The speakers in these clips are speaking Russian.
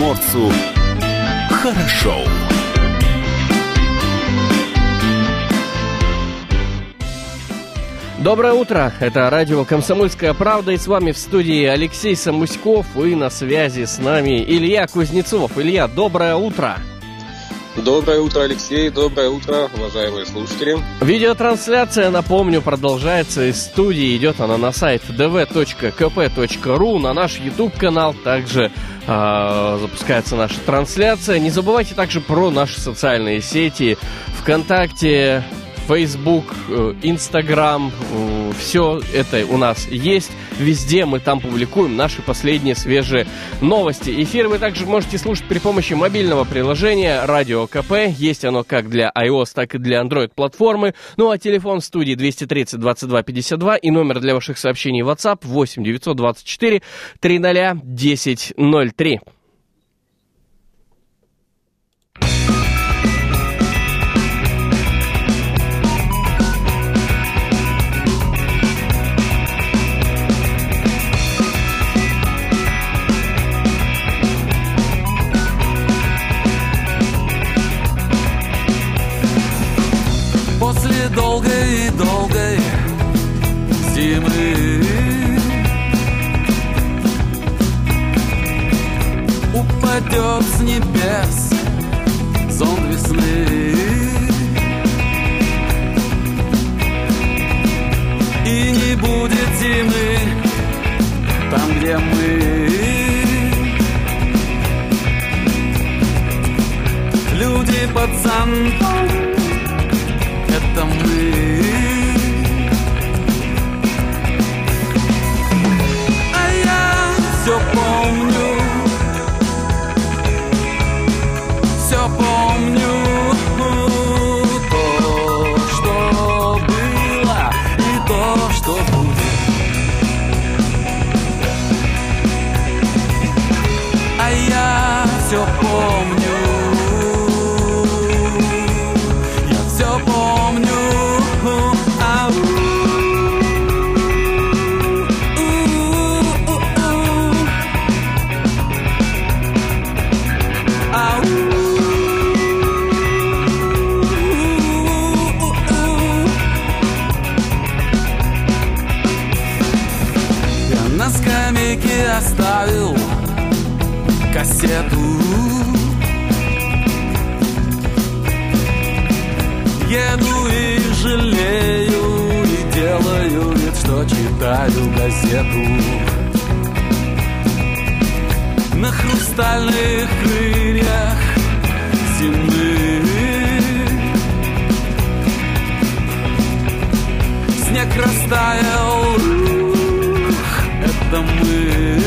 комсомольцу хорошо. Доброе утро, это радио «Комсомольская правда» и с вами в студии Алексей Самуськов и на связи с нами Илья Кузнецов. Илья, доброе утро! Доброе утро, Алексей. Доброе утро, уважаемые слушатели. Видеотрансляция, напомню, продолжается из студии. Идет она на сайт dv.kp.ru, на наш YouTube-канал. Также э, запускается наша трансляция. Не забывайте также про наши социальные сети. ВКонтакте, Facebook, э, Instagram, э, все это у нас есть. Везде мы там публикуем наши последние свежие новости. Эфир вы также можете слушать при помощи мобильного приложения Радио КП. Есть оно как для iOS, так и для Android платформы. Ну а телефон в студии 230 22 52 и номер для ваших сообщений WhatsApp 8 924 300 1003. Кассету Еду и жалею И делаю вид, что читаю газету. На хрустальных крыльях зимы Снег растаял, это мы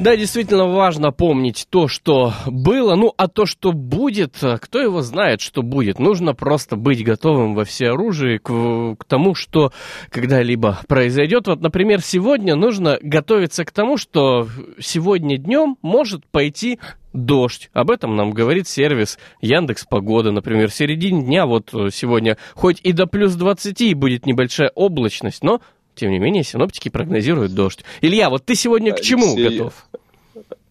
Да, действительно важно помнить то, что было, ну а то, что будет, кто его знает, что будет. Нужно просто быть готовым во всеоружии к, к тому, что когда-либо произойдет. Вот, например, сегодня нужно готовиться к тому, что сегодня днем может пойти дождь. Об этом нам говорит сервис Яндекс Погода, например. В середине дня вот сегодня хоть и до плюс 20 будет небольшая облачность, но тем не менее, синоптики прогнозируют дождь. Илья, вот ты сегодня к чему Алексей, готов?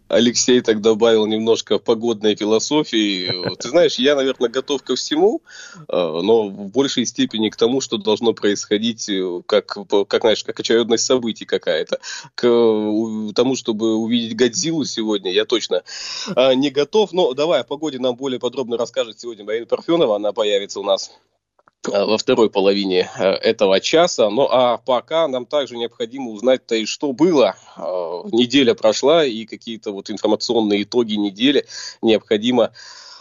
Алексей так добавил немножко погодной философии. Ты знаешь, я, наверное, готов ко всему, э, но в большей степени к тому, что должно происходить, э, как, как знаешь, как очередность событий какая-то. К тому, чтобы увидеть Годзиллу сегодня, я точно э, не готов. Но давай о погоде нам более подробно расскажет сегодня Марина Парфенова. Она появится у нас во второй половине э, этого часа. Ну а пока нам также необходимо узнать-то и что было. Э, неделя прошла и какие-то вот информационные итоги недели необходимо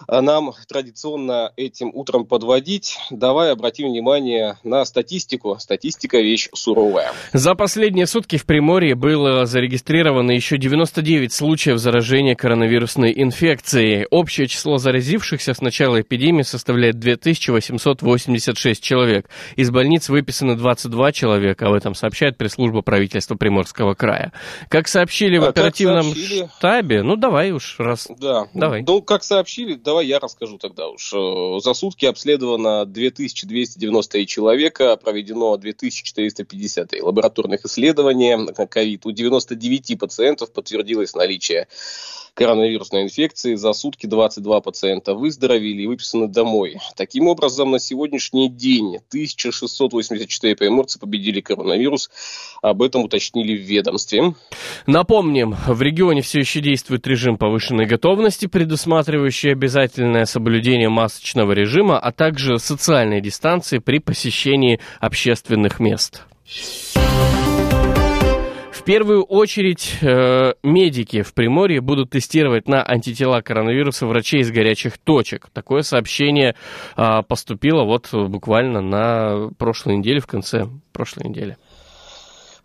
нам традиционно этим утром подводить. Давай обратим внимание на статистику. Статистика вещь суровая. За последние сутки в Приморье было зарегистрировано еще 99 случаев заражения коронавирусной инфекцией. Общее число заразившихся с начала эпидемии составляет 2886 человек. Из больниц выписаны 22 человека. Об этом сообщает пресс-служба правительства Приморского края. Как сообщили в а оперативном сообщили... штабе, ну давай уж раз. Да, давай. Ну, как сообщили, давай я расскажу тогда уж. Э, за сутки обследовано 2290 человека, проведено 2450 лабораторных исследований на ковид. У 99 пациентов подтвердилось наличие коронавирусной инфекции. За сутки 22 пациента выздоровели и выписаны домой. Таким образом, на сегодняшний день 1684 приморца победили коронавирус. Об этом уточнили в ведомстве. Напомним, в регионе все еще действует режим повышенной готовности, предусматривающий обязательное соблюдение масочного режима, а также социальной дистанции при посещении общественных мест первую очередь э, медики в Приморье будут тестировать на антитела коронавируса врачей из горячих точек. Такое сообщение э, поступило вот буквально на прошлой неделе, в конце прошлой недели.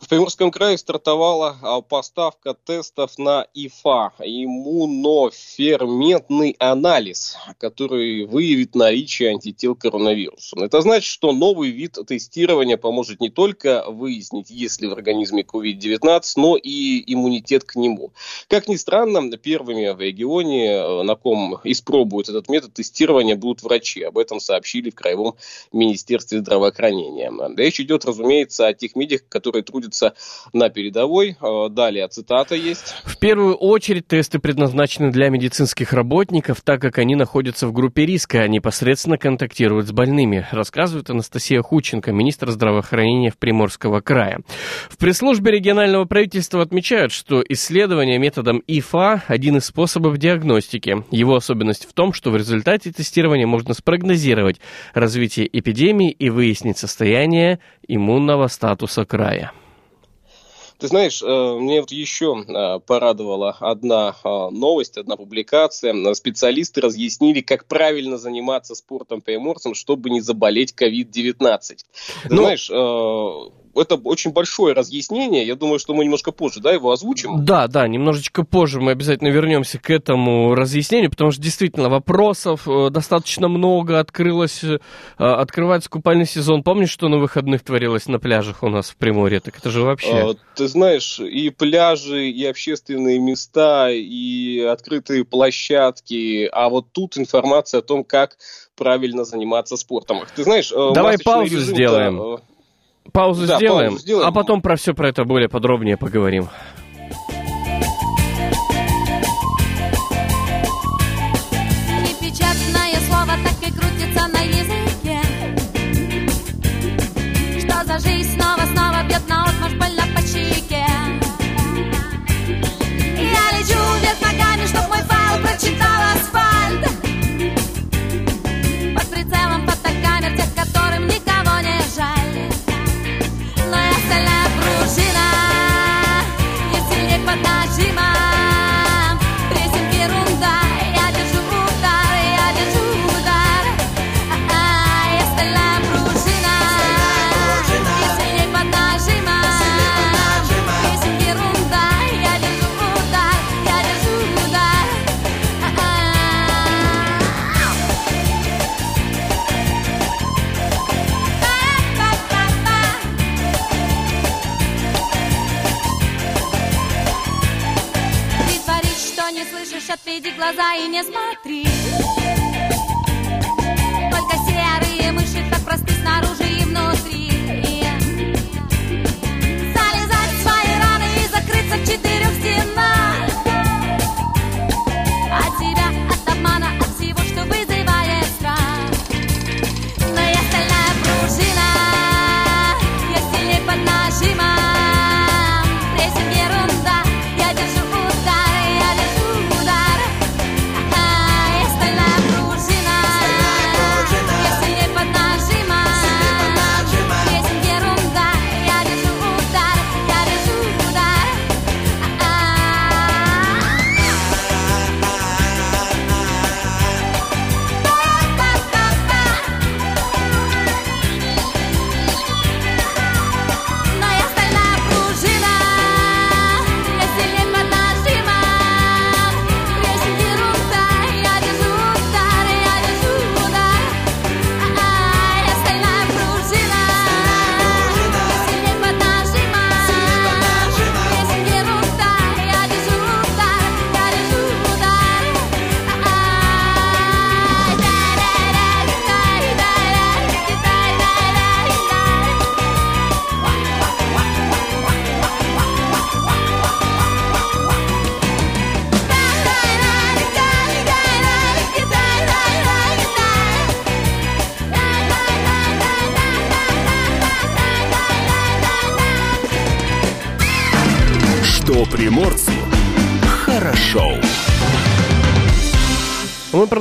В Приморском крае стартовала а, поставка тестов на ИФА, иммуноферментный анализ, который выявит наличие антител коронавирусу. Это значит, что новый вид тестирования поможет не только выяснить, есть ли в организме COVID-19, но и иммунитет к нему. Как ни странно, первыми в регионе, э, на ком испробуют этот метод тестирования, будут врачи. Об этом сообщили в Краевом министерстве здравоохранения. Речь идет, разумеется, о тех медиках, которые трудятся находится на передовой. Э, далее цитата есть. В первую очередь тесты предназначены для медицинских работников, так как они находятся в группе риска, а непосредственно контактируют с больными, рассказывает Анастасия Хученко, министр здравоохранения в Приморского края. В пресс-службе регионального правительства отмечают, что исследование методом ИФА – один из способов диагностики. Его особенность в том, что в результате тестирования можно спрогнозировать развитие эпидемии и выяснить состояние иммунного статуса края. Ты знаешь, э, мне вот еще э, порадовала одна э, новость, одна публикация. Специалисты разъяснили, как правильно заниматься спортом приморцем, чтобы не заболеть COVID-19. Ты ну, знаешь, это очень большое разъяснение. Я думаю, что мы немножко позже, да, его озвучим. Да, да, немножечко позже мы обязательно вернемся к этому разъяснению, потому что действительно вопросов э, достаточно много. Открылось, э, открывается купальный сезон. Помнишь, что на выходных творилось на пляжах у нас в Приморье? Так это же вообще... А, ты знаешь, и пляжи, и общественные места, и открытые площадки. А вот тут информация о том, как правильно заниматься спортом. Ты знаешь, э, давай паузу сделаем. Паузу, да, сделаем, паузу сделаем, а потом про все про это более подробнее поговорим. Непечатное слово так и крутится на языке. Что за жизнь снова-снова бьет на отмашь больно по щеке. Я лечу вверх ногами, чтоб мой файл прочитал асфальт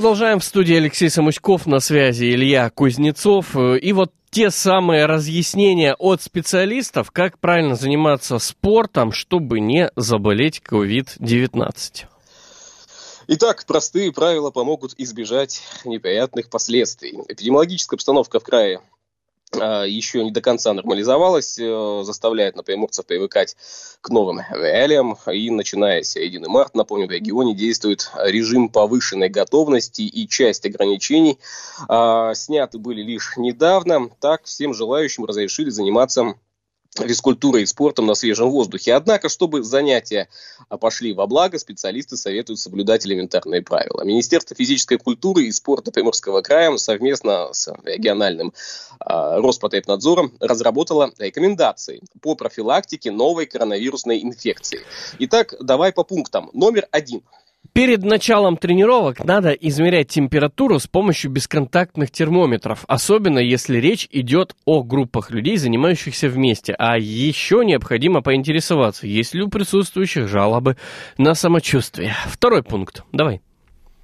продолжаем в студии Алексей Самуськов, на связи Илья Кузнецов. Э, И вот те самые разъяснения от специалистов, как правильно заниматься спортом, чтобы не заболеть COVID-19. Итак, простые правила помогут избежать неприятных последствий. Эпидемиологическая обстановка в крае еще не до конца нормализовалась, э, заставляет на приморцев привыкать к новым реалиям. И начиная с середины марта, напомню, в регионе действует режим повышенной готовности и часть ограничений а, сняты были лишь недавно. Так всем желающим разрешили заниматься физкультурой и спортом на свежем воздухе. Однако, чтобы занятия а, пошли во благо, специалисты советуют соблюдать элементарные правила. Министерство физической культуры и спорта Приморского края совместно с региональным э, Роспотребнадзором разработало рекомендации по профилактике новой коронавирусной инфекции. Итак, давай по пунктам. Номер один. Перед началом тренировок надо измерять температуру с помощью бесконтактных термометров, особенно если речь идет о группах людей, занимающихся вместе. А еще необходимо поинтересоваться, есть ли у присутствующих жалобы на самочувствие. Второй пункт. Давай.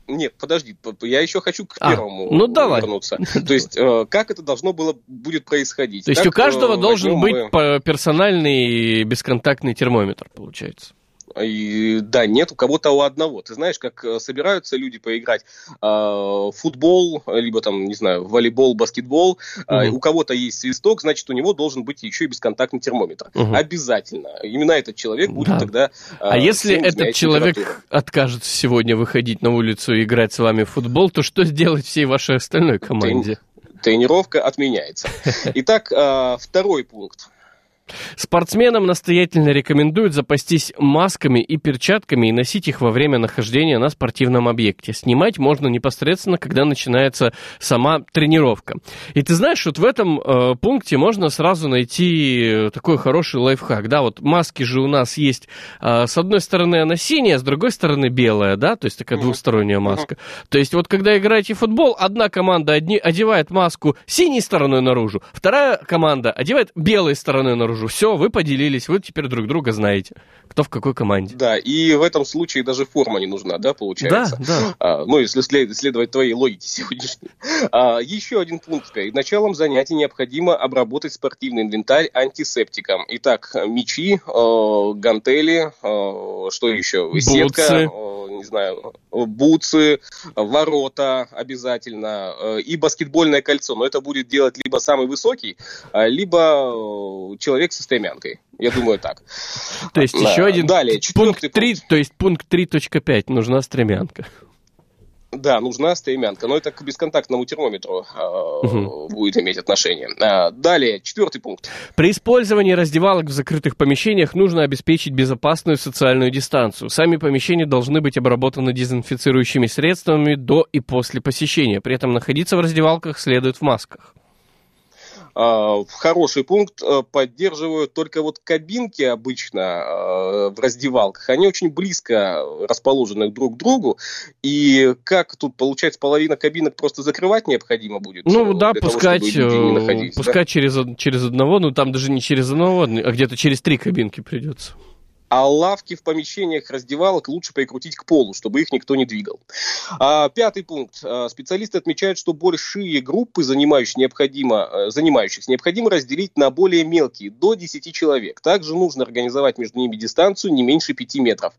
Нет, подожди, я еще хочу к А, первому ну давай. вернуться. То есть, э, как это должно было будет происходить? То есть Как, у каждого э, должен быть мы- персональный бесконтактный термометр, получается. И, да, нет, у кого-то у одного. Ты знаешь, как э, собираются люди поиграть э, в футбол, либо там, не знаю, волейбол, баскетбол. э, Мгм. у кого-то есть свисток, значит, у него должен быть еще и бесконтактный термометр. Мгм. Обязательно. Именно этот человек будет Да. тогда... э, А если этот человек температуру. откажется сегодня выходить на улицу и играть с вами в футбол, то что сделать всей вашей остальной команде? Тренировка отменяется. Итак, э, второй пункт. Спортсменам настоятельно рекомендуют запастись масками и перчатками и носить их во время нахождения на спортивном объекте. Снимать можно непосредственно, когда начинается сама тренировка. И ты знаешь, вот в этом э, пункте можно сразу найти такой хороший лайфхак. Да, вот маски же у нас есть, э, с одной стороны она синяя, с другой стороны белая, да, то есть такая Мгм. двухсторонняя маска. То есть вот когда играете в футбол, одна команда одни, одевает маску синей стороной наружу, вторая команда одевает белой стороной наружу. Все, вы поделились, вы теперь друг друга знаете, кто в какой команде. Да, и в этом случае даже форма не нужна, да, получается? Да, да. А, ну, если след- следовать твоей логике сегодняшней. А, еще один пункт. Перед началом занятий необходимо обработать спортивный инвентарь антисептиком. Итак, мячи, э, гантели, э, что еще? Сетка, э, не знаю, бутсы, ворота обязательно э, и баскетбольное кольцо. Но это будет делать либо самый высокий, а, либо э, человек со стремянкой. Я думаю, так. То есть еще один Далее, четвертый 3, пункт. то есть пункт 3.5, нужна стремянка. Да, нужна стремянка, но это к бесконтактному термометру э, будет иметь отношение. А, далее, четвертый пункт. При использовании раздевалок в закрытых помещениях нужно обеспечить безопасную социальную дистанцию. Сами помещения должны быть обработаны дезинфицирующими средствами до и после посещения. При этом находиться в раздевалках следует в масках. А, хороший пункт. Э, Поддерживаю только вот кабинки обычно э, в раздевалках. Они очень близко расположены друг к другу. И как тут, получается, половина кабинок просто закрывать необходимо будет? Ну э, да, для того, пускать, да? пускать через, через одного, ну там даже не через одного, а где-то через три кабинки придется. А лавки в помещениях раздевалок лучше прикрутить к полу, чтобы их никто не двигал. А, пятый пункт. А, специалисты отмечают, что большие группы, занимающих необходимо, э, занимающихся, необходимо разделить на более мелкие, до 10 человек. Также нужно организовать между ними дистанцию не меньше 5 метров.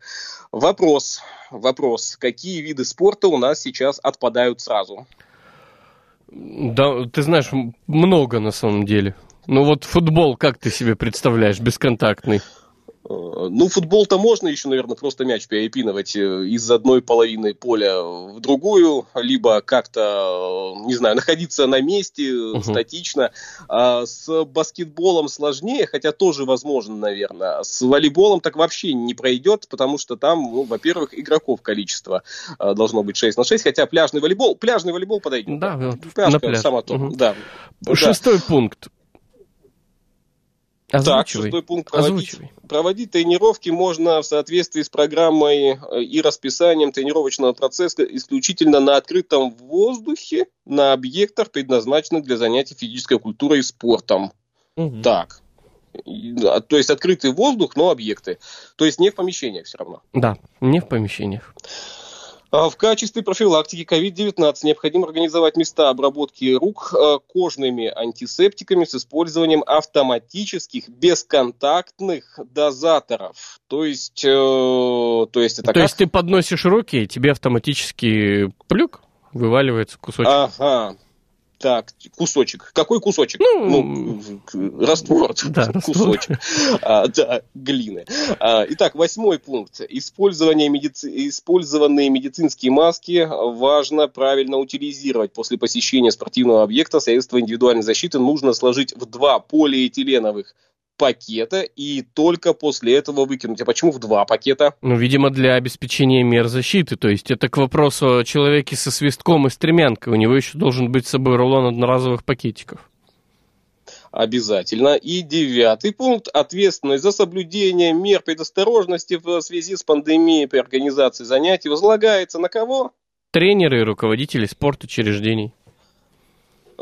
Вопрос. Вопрос. Какие виды спорта у нас сейчас отпадают сразу? Да, ты знаешь, много на самом деле. Ну вот футбол, как ты себе представляешь, бесконтактный? Э, Ну, футбол-то можно еще, наверное, просто мяч перепинывать э, из одной половины поля в другую, либо как-то, э, не знаю, находиться на месте Мгм. статично. А с баскетболом сложнее, хотя тоже возможно, наверное. С волейболом так вообще не пройдет, потому что там, ну, во-первых, игроков количество должно быть 6 на 6, хотя пляжный волейбол, пляжный волейбол подойдет. Да, Пляжка на пляж. сама то, Мгм. да. Да. Шестой пункт. Так, Озвучивай. шестой пункт проводить, Озвучивай. проводить тренировки можно в соответствии с программой э, и расписанием тренировочного процесса исключительно на открытом воздухе, на объектах, предназначенных для занятий физической культурой и спортом. Мгм. Так, То есть открытый воздух, но объекты. То есть не в помещениях все равно. Да, не в помещениях. А В качестве профилактики COVID-19 необходимо организовать места обработки рук э, кожными антисептиками с использованием автоматических бесконтактных дозаторов. То есть, э, то есть это То как? есть ты подносишь руки, и тебе автоматически плюк вываливается кусочек. Ага. Так, кусочек. Какой кусочек? Ну, к- раствор. да, раствор. Кусочек. А, да, глины. А, итак, восьмой пункт. Использование медици- Использованные медицинские маски важно правильно утилизировать. После посещения спортивного объекта средства индивидуальной защиты нужно сложить в два полиэтиленовых пакета и только после этого выкинуть. А почему в два пакета? Ну, видимо, для обеспечения мер защиты. То есть это к вопросу о человеке со свистком и стремянкой. У него еще должен быть с собой рулон одноразовых пакетиков. Обязательно. И девятый пункт. Ответственность за соблюдение мер предосторожности в связи с пандемией при организации занятий возлагается на кого? Тренеры и руководители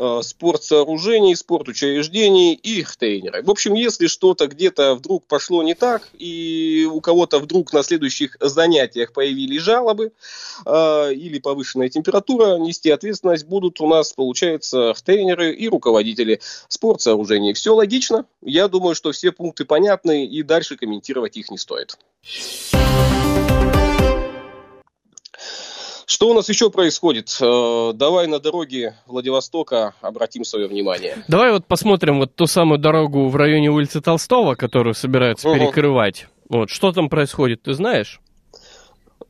Э, Спортсооружений, спортучреждений и их тренеры. В общем, если что-то где-то вдруг пошло не так, и у кого-то вдруг на следующих занятиях появились жалобы э, или повышенная температура, нести ответственность будут у нас, получается, тренеры и руководители спортсооружений. Все логично. Я думаю, что все пункты понятны, и дальше комментировать их не стоит. Что у нас еще происходит? Э, Давай на дороге Владивостока обратим свое внимание. Давай вот посмотрим вот ту самую дорогу в районе улицы Толстого, которую собираются Ага. перекрывать. Вот, что там происходит, ты знаешь?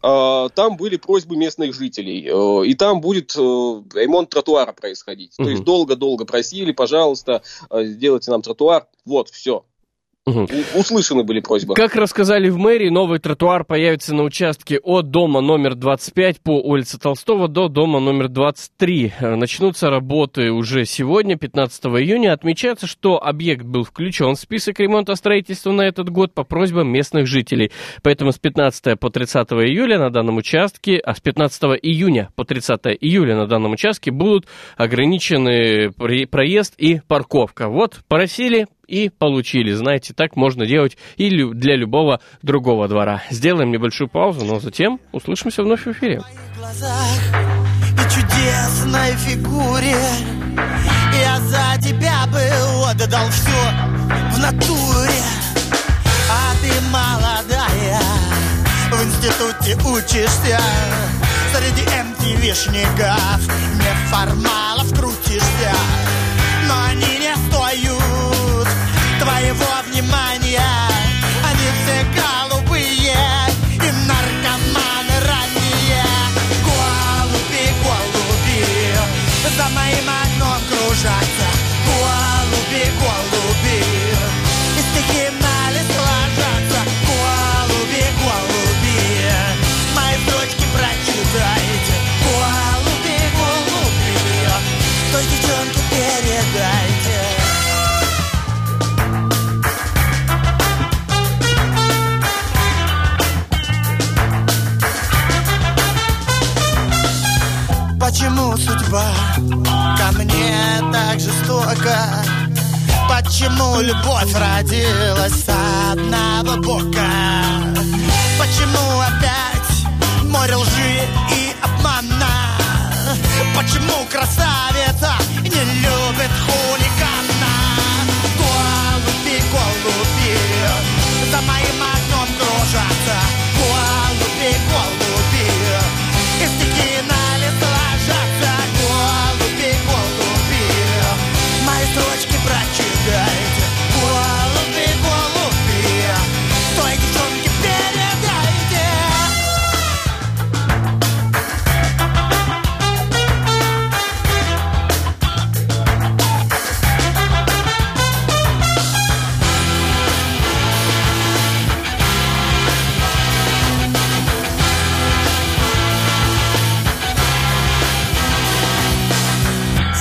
А, Там были просьбы местных жителей, э, и там будет э, ремонт тротуара происходить. То Мгм. есть долго-долго просили, пожалуйста, сделайте нам тротуар. Вот, все. Мгм. Услышаны были просьбы. Как рассказали в мэрии, новый тротуар появится на участке от дома номер 25 по улице Толстого до дома номер 23. Э, Начнутся работы уже сегодня, 15 июня. Отмечается, что объект был включен в список ремонта строительства на этот год по просьбам местных жителей. Поэтому с 15 по 30 июля на данном участке, а с 15 июня по 30 июля на данном участке будут ограничены проезд и парковка. Вот, просили, и получили. Знаете, так можно делать и для любого другого двора. Сделаем небольшую паузу, но затем услышимся вновь в эфире. и чудесной фигуре Я за тебя бы отдал все в натуре А ты молодая, в институте учишься Среди MTV-шников неформалов your mind. Почему любовь родилась с одного бока? Почему опять море лжи и обмана? Почему красавица не любит хулигана? Голуби, голуби, за моим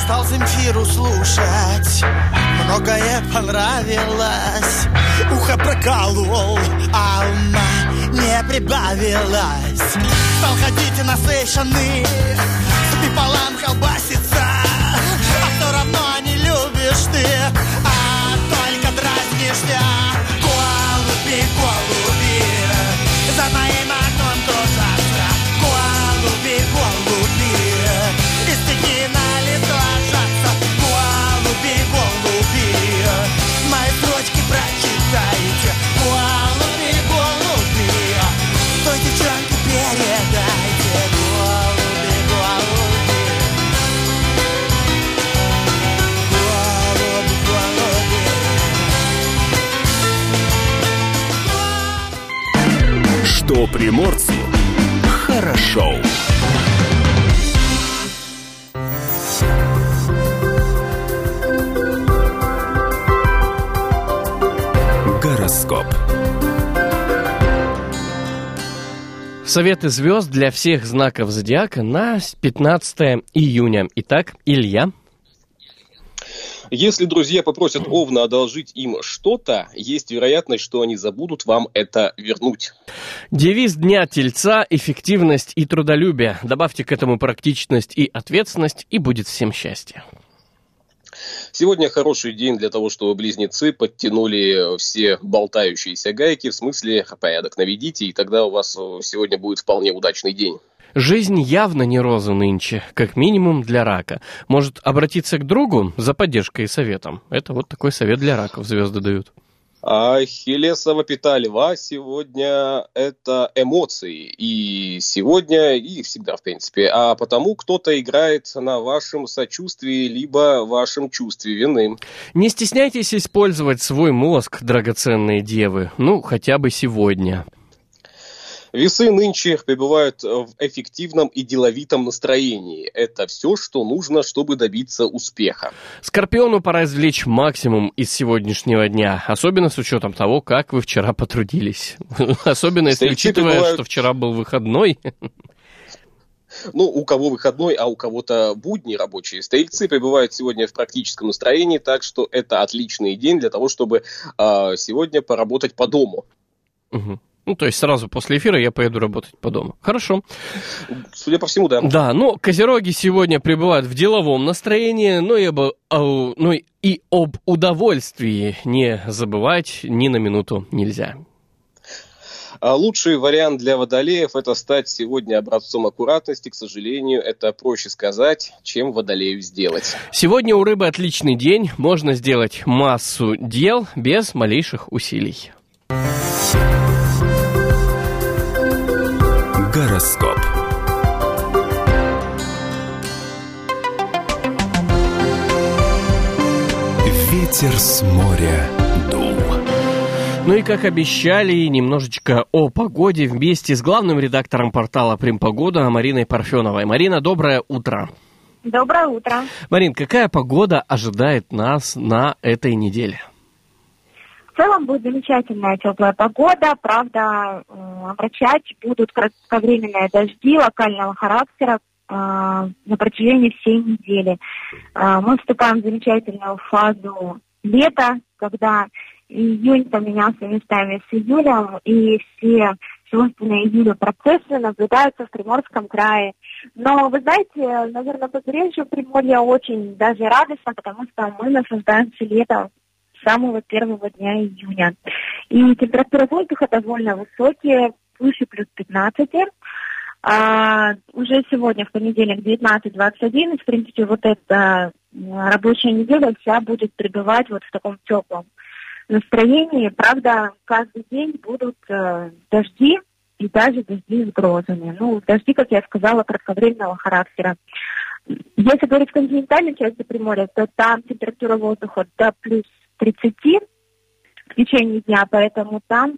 Стал Земфиру слушать. Многое понравилось. Ухо проколол, а ума не прибавилось. Стал ходить насыщенный С пополам колбасится. А все равно не любишь ты А только дразнишься приморцу хорошо. Гороскоп. Советы звезд для всех знаков зодиака на 15 июня. Итак, Илья. Если друзья попросят Овна одолжить им что-то, есть вероятность, что они забудут вам это вернуть. Девиз дня Тельца – эффективность и трудолюбие. Добавьте к этому практичность и ответственность, и будет всем счастье. Сегодня хороший день для того, чтобы близнецы подтянули все болтающиеся гайки, в смысле порядок наведите, и тогда у вас э, сегодня будет вполне удачный день. Жизнь явно не роза нынче, как минимум для рака. Может обратиться к другу за поддержкой и советом. Это вот такой совет для раков звезды дают. А Хелесова пита льва сегодня это эмоции. И сегодня, и всегда, в принципе. А потому кто-то играет на вашем сочувствии, либо вашем чувстве вины. Не стесняйтесь использовать свой мозг, драгоценные девы. Ну, хотя бы сегодня. Весы нынче пребывают в эффективном и деловитом настроении. Это все, что нужно, чтобы добиться успеха. Скорпиону пора извлечь максимум из сегодняшнего дня, особенно с учетом того, как вы вчера потрудились. Особенно если учитывая, пребывают- что вчера был выходной. Ну, у кого выходной, а у кого-то будни рабочие. Стрельцы пребывают сегодня в практическом настроении, так что это отличный день для того, чтобы а, сегодня поработать по дому. Мгм. Ну, то есть сразу после эфира я поеду работать по дому. Хорошо. Судя по всему, да. Да, ну, козероги сегодня пребывают в деловом настроении, но и об, ну, и об удовольствии не забывать ни на минуту нельзя. А лучший вариант для водолеев это стать сегодня образцом аккуратности. К сожалению, это проще сказать, чем водолею сделать. Сегодня у рыбы отличный день, можно сделать массу дел без малейших усилий. Гороскоп. Ветер с моря дул. Ну и как обещали, немножечко о погоде вместе с главным редактором портала Примпогода Мариной Парфеновой. Марина, доброе утро. Доброе утро. Марин, какая погода ожидает нас на этой неделе? Целом будет замечательная теплая погода, правда, э, омрачать будут кратковременные дожди локального характера э, на протяжении всей недели. Э, Мы вступаем в замечательную фазу лета, когда июнь поменялся местами с июлем, и все свойственные июлю процессы наблюдаются в Приморском крае. Но, вы знаете, наверное, побережье Приморья очень даже радостно, потому что мы наслаждаемся летом самого первого дня июня. И температура воздуха довольно высокие, выше плюс 15. А, уже сегодня, в понедельник, 19-21, и, в принципе, вот эта м, рабочая неделя вся будет пребывать вот в таком теплом настроении. Правда, каждый день будут э, дожди и даже дожди с грозами. Ну, дожди, как я сказала, кратковременного характера. Если говорить в континентальной части Приморья, то там температура воздуха до плюс 30 в течение дня, поэтому там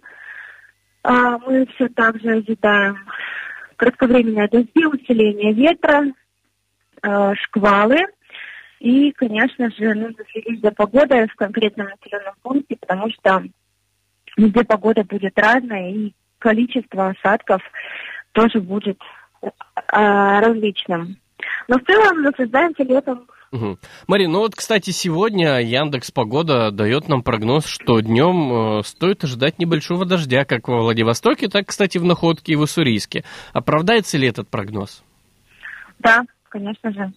а, мы все так же ожидаем кратковременные дожди, усиление ветра, э, шквалы. И, конечно же, нужно следить за погодой в конкретном населенном пункте, потому что везде погода будет разная, и количество осадков тоже будет э, различным. Но в целом наслаждаемся летом Мгм. Марин, ну вот, кстати, сегодня Яндекс Погода дает нам прогноз, что днем э, стоит ожидать небольшого дождя, как во Владивостоке, так, кстати, в Находке и в Уссурийске. Оправдается ли этот прогноз? Да, конечно же.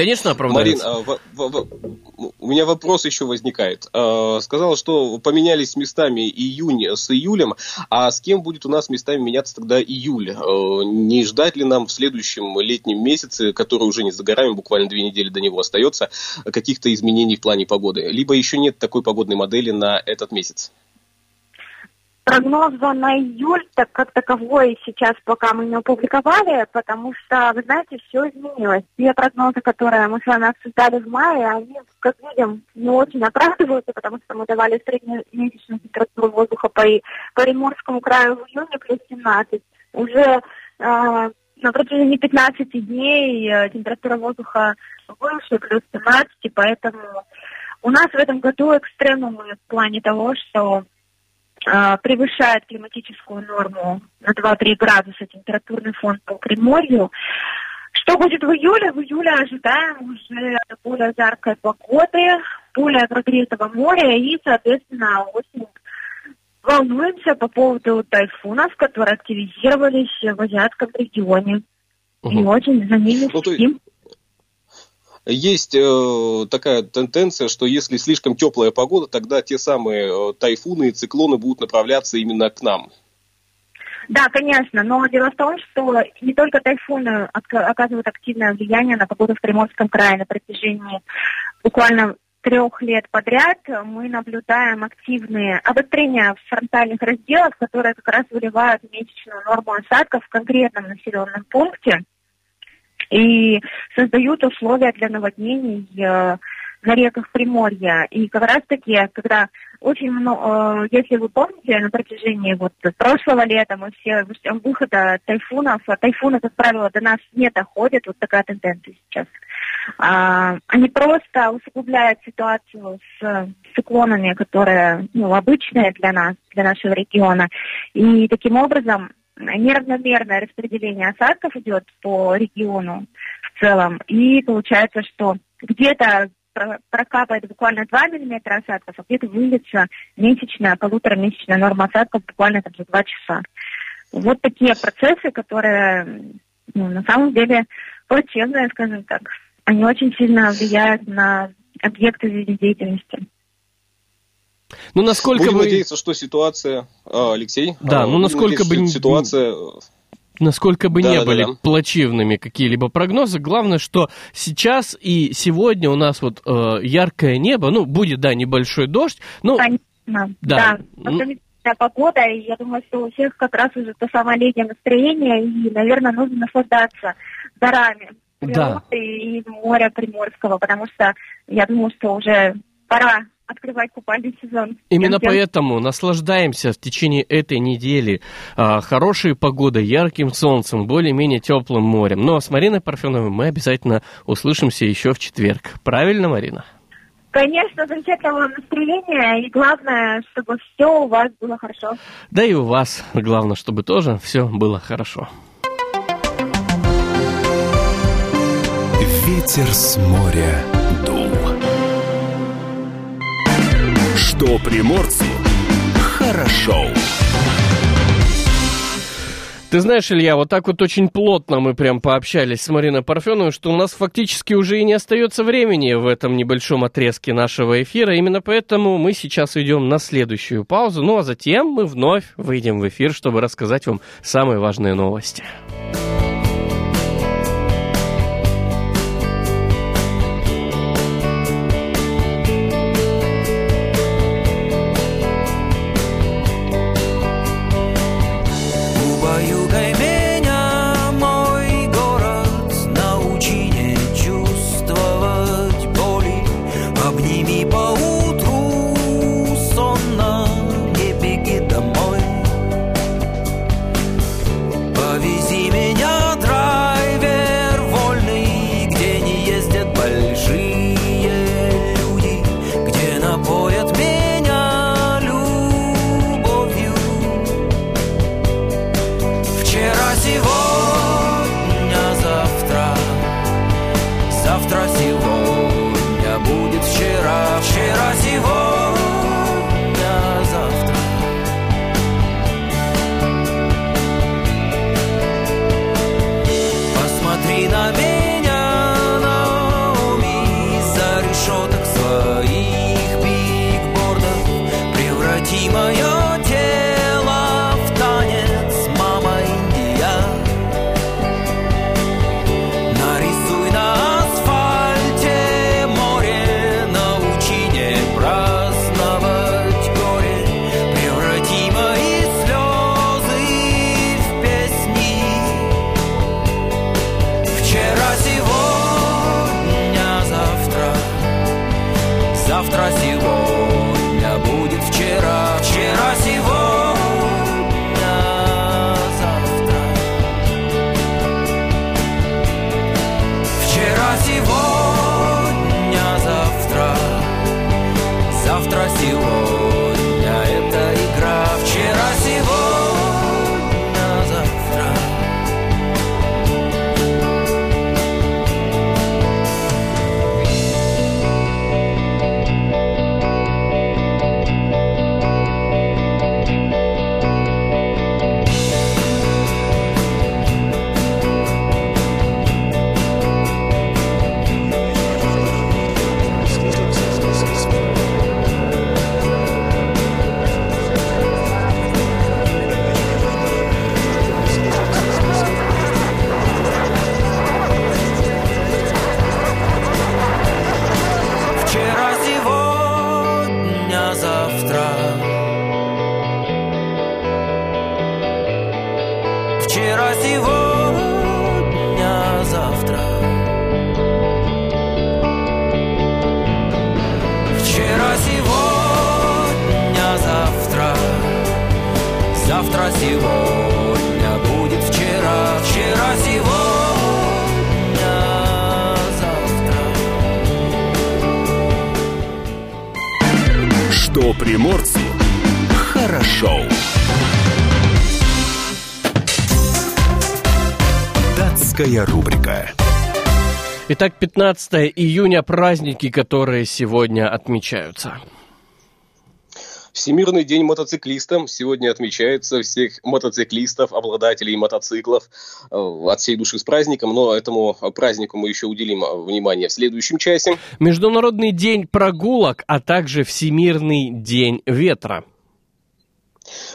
Конечно, Марин, оправдается. а, в- в- у меня вопрос еще возникает. А, Сказала, что поменялись местами июнь с июлем, а с кем будет у нас местами меняться тогда июль? А, Не ждать ли нам в следующем летнем месяце, который уже не за горами, буквально две недели до него остается, каких-то изменений в плане погоды? Либо еще нет такой погодной модели на этот месяц? Прогноза на июль так как таковой сейчас пока мы не опубликовали, потому что, вы знаете, все изменилось. Те прогнозы, которые мы с вами обсуждали в мае, они, как видим, не очень оправдываются, потому что мы давали среднемесячную температуру воздуха по, по Приморскому краю в июне плюс 17. Уже э, на протяжении 15 дней э, температура воздуха выше, плюс 17, поэтому у нас в этом году экстремумы в плане того, что превышает климатическую норму на 2-3 градуса температурный фон по Приморью. Что будет в июле? В июле ожидаем уже более жаркой погоды, более прогретого моря и, соответственно, очень волнуемся по поводу тайфунов, которые активизировались в азиатском регионе. И Мгм. очень за ними Ну, следим. Есть э, такая тенденция, что если слишком теплая погода, тогда те самые э, тайфуны и циклоны будут направляться именно к нам. Да, конечно, но дело в том, что не только тайфуны оказывают активное влияние на погоду в Приморском крае на протяжении буквально трех лет подряд мы наблюдаем активные обострения фронтальных разделах, которые как раз выливают месячную норму осадков в конкретном населенном пункте и создают условия для наводнений э, на реках Приморья. И как раз таки, когда очень много, если вы помните, на протяжении вот прошлого лета мы все ждем выхода тайфунов, а тайфуны, как правило, до нас не доходят, вот такая тенденция сейчас. А, они просто усугубляют ситуацию с циклонами, которые ну, обычные для нас, для нашего региона. И таким образом неравномерное распределение осадков идет по региону в целом. И получается, что где-то про- прокапает буквально 2 миллиметра осадков, а где-то выльется месячная, полуторамесячная норма осадков буквально там за 2 часа. Вот такие процессы, которые ну, на самом деле плачевные, скажем так. Они очень сильно влияют на объекты жизнедеятельности. Ну, насколько Будем бы... надеяться, что ситуация, а, Алексей, Да, а, ну, будем насколько надеяться, бы ситуация Насколько бы не Да-да-да-да. были плачевными какие-либо прогнозы, главное, что сейчас и сегодня у нас вот э, яркое небо, ну, будет, да, небольшой дождь, ну, Конечно, да. да. Отличная погода, и я думаю, что у всех как раз уже то самое летнее настроение, и, наверное, нужно наслаждаться дарами Да. и моря Приморского, потому что я думаю, что уже пора открывать купальный сезон. Именно Всем-всем поэтому наслаждаемся в течение этой недели а, хорошей погодой, ярким солнцем, более-менее теплым морем. Но с Мариной Парфеновой мы обязательно услышимся еще в четверг. Правильно, Марина? Конечно, замечательного настроения, и главное, чтобы все у вас было хорошо. Да и у вас, главное, чтобы тоже все было хорошо. Ветер с моря Что приморцу хорошо. Ты знаешь, Илья, вот так вот очень плотно мы прям пообщались с Мариной Парфеновой, что у нас фактически уже и не остается времени в этом небольшом отрезке нашего эфира. Именно поэтому мы сейчас идем на следующую паузу. Ну а затем мы вновь выйдем в эфир, чтобы рассказать вам самые важные новости. Сегодня будет вчера. Вчера, сегодня, завтра. Что приморцу хорошо. Датская рубрика. Итак, 15 июня праздники, которые сегодня отмечаются. Всемирный день мотоциклиста сегодня отмечается всех мотоциклистов, обладателей мотоциклов э, от всей души с праздником, но этому празднику мы еще уделим э, внимание в следующем часе. Международный день прогулок, а также Всемирный день ветра.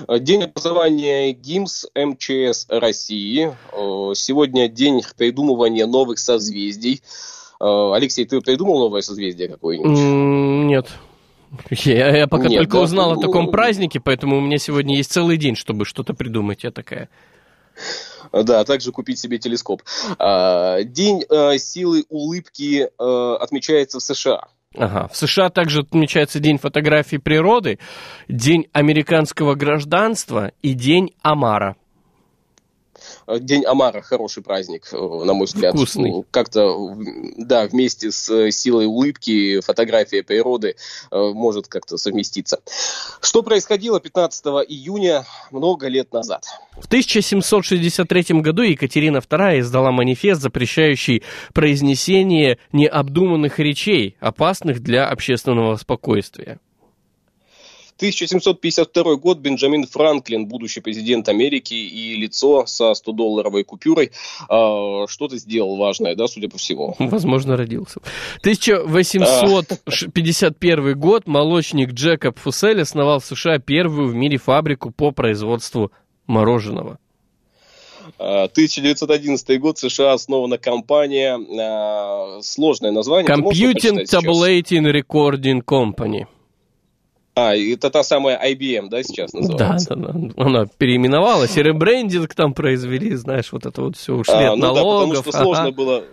Э, День образования ГИМС МЧС России. Сегодня день придумывания новых созвездий. Алексей, ты придумал новое созвездие какое-нибудь? Нет. Я, я пока Нет, только да? узнал о Ну, таком ну, празднике, поэтому у меня сегодня есть целый день, чтобы что-то придумать. Я такая. Да, а также купить себе телескоп. А, День э, силы улыбки э, отмечается в США. Ага. В США также отмечается День фотографии природы, День американского гражданства и День Амара. Э, День Амара хороший праздник, э, на мой взгляд. Вкусный. Как-то, в- да, вместе с э, силой улыбки фотография природы э, может как-то совместиться. Что происходило 15 июня много лет назад? В 1763 году Екатерина II издала манифест, запрещающий произнесение необдуманных речей, опасных для общественного спокойствия. 1752 год Бенджамин Франклин, будущий президент Америки и лицо со 100-долларовой купюрой, э, что-то сделал важное, да, судя по всему. Возможно, родился. 1851 год молочник Джекоб Фуссель основал в США первую в мире фабрику по производству мороженого. Э, 1911 год, США основана компания, э, сложное название. Computing? Tabulating Recording Company. А, это та самая IBM, да, сейчас Да, называется? да, да. Она переименовалась, и ребрендинг там произвели, знаешь, вот это вот все, ушли А, от ну да, потому налогов. что сложно было,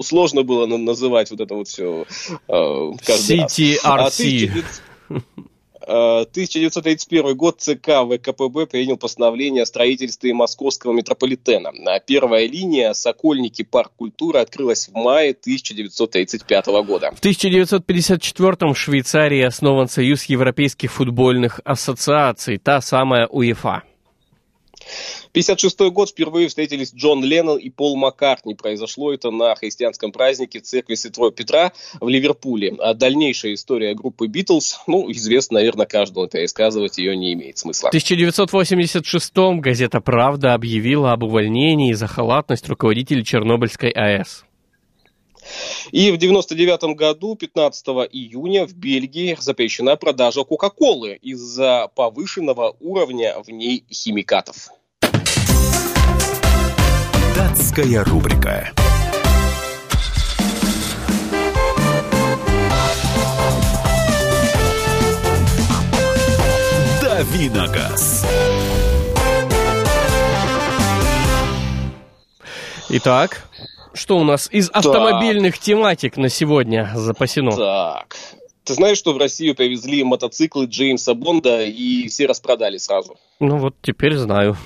сложно было на- называть вот это вот все каждый раз. А CTRC. 1900 э, 1931 год ЦК ВКПБ принял постановление о строительстве московского метрополитена. А Первая линия Сокольники парк культуры открылась в мае 1935 года. В 1954 в Швейцарии основан Союз Европейских футбольных ассоциаций, та самая УЕФА. 1956 год впервые встретились Джон Леннон и Пол Маккартни. Произошло это на христианском празднике в церкви Святого Петра в Ливерпуле. А дальнейшая история группы Битлз, ну, известна, наверное, каждому, пересказывать ее не имеет смысла. В 1986 газета «Правда» объявила об увольнении за халатность руководителей Чернобыльской АЭС. И в 99 году, 15 июня, в Бельгии запрещена продажа Кока-Колы из-за повышенного уровня в ней химикатов. Датская рубрика. Давиногаз. Итак, что у нас из автомобильных тематик на сегодня запасено? Так. Ты знаешь, что в Россию привезли мотоциклы Джеймса Бонда и все распродали сразу? Ну вот теперь знаю.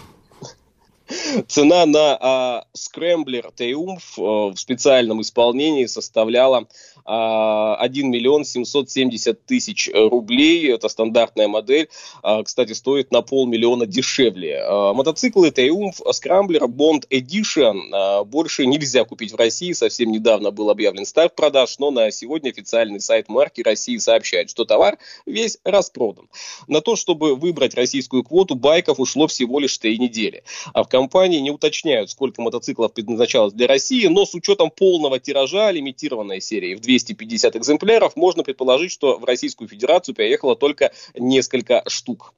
Цена на а, скрэмблер Триумф а, в специальном исполнении составляла а, 1 миллион 770 тысяч рублей. Это стандартная модель. А, кстати, стоит на полмиллиона дешевле. А, мотоциклы Триумф Скрамблер Bond Edition а, больше нельзя купить в России. Совсем недавно был объявлен старт продаж, но на сегодня официальный сайт марки России сообщает, что товар весь распродан. На то, чтобы выбрать российскую квоту, байков ушло всего лишь 3 недели. А в компании компании не уточняют, сколько мотоциклов предназначалось для России, но с учетом полного тиража лимитированной серии в 250 экземпляров, можно предположить, что в Российскую Федерацию приехало только несколько штук.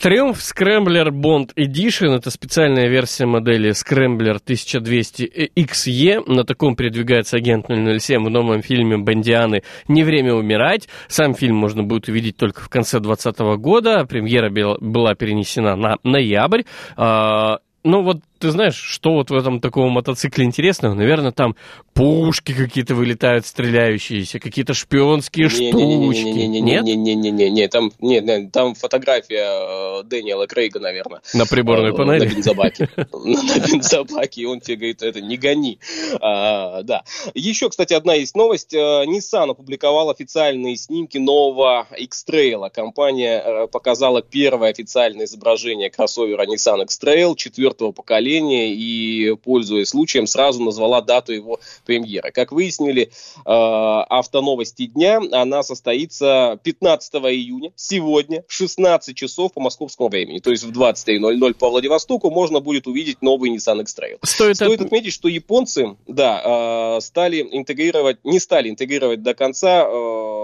Триумф Scrambler Bond Edition это специальная версия модели Scrambler 1200 XE. На таком передвигается агент 007 в новом фильме Бондианы «Не время умирать». Сам фильм можно будет увидеть только в конце 2020 года. Премьера была перенесена на ноябрь. А, ну вот ты знаешь, что вот в этом такого мотоцикле интересного? Наверное, там пушки какие-то вылетают стреляющиеся, какие-то шпионские штучки. Нет? Не-не-не-не-не-не, там, не, не, там фотография Дэниела Крейга, наверное. На приборной панели? На бензобаке. На бензобаке, и он тебе говорит, это не гони. Да. Еще, кстати, одна есть новость. Nissan опубликовал официальные снимки нового X-Trail. Компания показала первое официальное изображение кроссовера Nissan X-Trail четвертого поколения и, пользуясь случаем, сразу назвала дату его премьеры. Как выяснили э, автоновости дня, она состоится 15 июня, сегодня, в 16 часов по московскому времени. То есть в 23.00 по Владивостоку можно будет увидеть новый Nissan X-Trail. Стоит, Стоит от- отметить, что японцы, да, э, стали интегрировать, не стали интегрировать до конца э,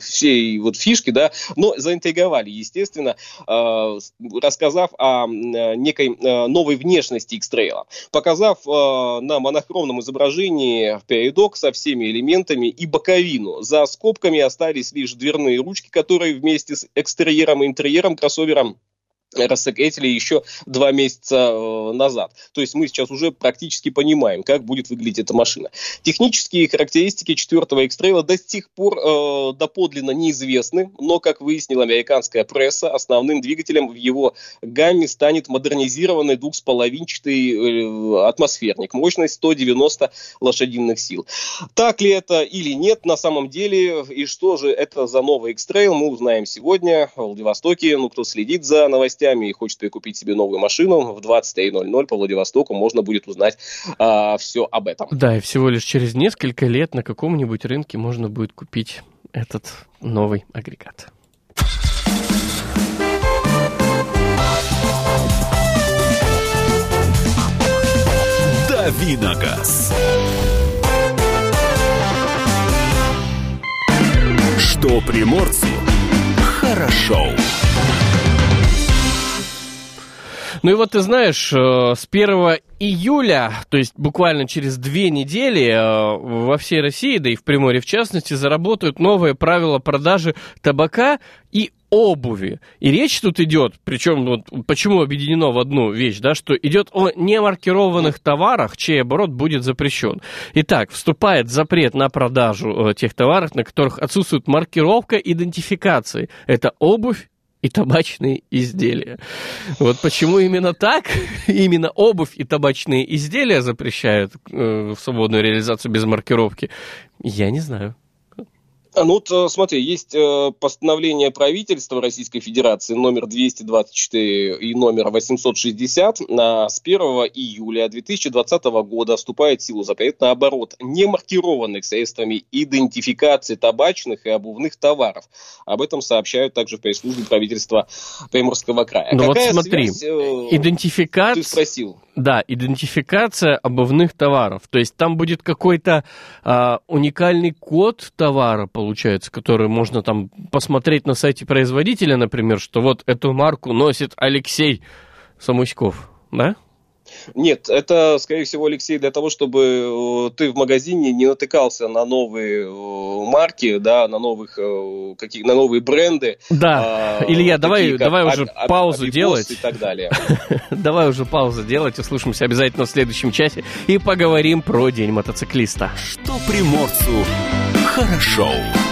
всей вот фишки, да, но заинтриговали, естественно, э, рассказав о некой э, новой внешности X-Trail, показав э, на монохромном изображении передок со всеми элементами и боковину. За скобками остались лишь дверные ручки, которые вместе с экстерьером и интерьером кроссовера рассекретили еще два месяца э, назад. То есть мы сейчас уже практически понимаем, как будет выглядеть эта машина. Технические характеристики четвертого X-Trail до сих пор э, доподлинно неизвестны, но, как выяснила американская пресса, основным двигателем в его гамме станет модернизированный двухсполовинчатый э, атмосферник, мощность 190 лошадиных сил. Так ли это или нет на самом деле, и что же это за новый X-Trail, мы узнаем сегодня в Владивостоке. Ну, кто следит за новостями и хочет прикупить себе новую машину, в 23.00 по Владивостоку можно будет узнать все об этом. Да, и всего лишь через несколько лет на каком-нибудь рынке можно будет купить этот новый агрегат. Давиногаз. Что приморцу хорошо. Ну и вот ты знаешь, э, с 1 июля, то есть буквально через две недели, э, во всей России, да и в Приморье в частности, заработают новые правила продажи табака и обуви. И речь тут идет, причем вот почему объединено в одну вещь, да, что идет о немаркированных товарах, чей оборот будет запрещен. Итак, вступает запрет на продажу э, тех товаров, на которых отсутствует маркировка идентификации. Это обувь и табачные изделия. Вот почему именно так, именно обувь и табачные изделия запрещают э, в свободную реализацию без маркировки, я не знаю. А, Ну вот э, смотри, есть э, постановление правительства Российской Федерации номер 224 и номер 860. На, с 1 июля 2020 года вступает в силу запрет на оборот немаркированных средствами идентификации табачных и обувных товаров. Об этом сообщают также в пресс-службе правительства Приморского края. Ну вот смотри, связь, э, Идентификация... Ты спросил. Да, идентификация обувных товаров. То есть там будет какой-то а, уникальный код товара, получается, который можно там посмотреть на сайте производителя, например, что вот эту марку носит Алексей Самуськов, да? Нет, это, скорее всего, Алексей, для того, чтобы э, ты в магазине не натыкался на новые э, марки, да, на новых э, какие, на новые бренды. Да, а, Илья, давай, такие как давай уже Аб- паузу делать. и так далее. Давай уже паузу делать, услышимся обязательно в следующем часе и поговорим про День мотоциклиста. Что приморцу хорошо.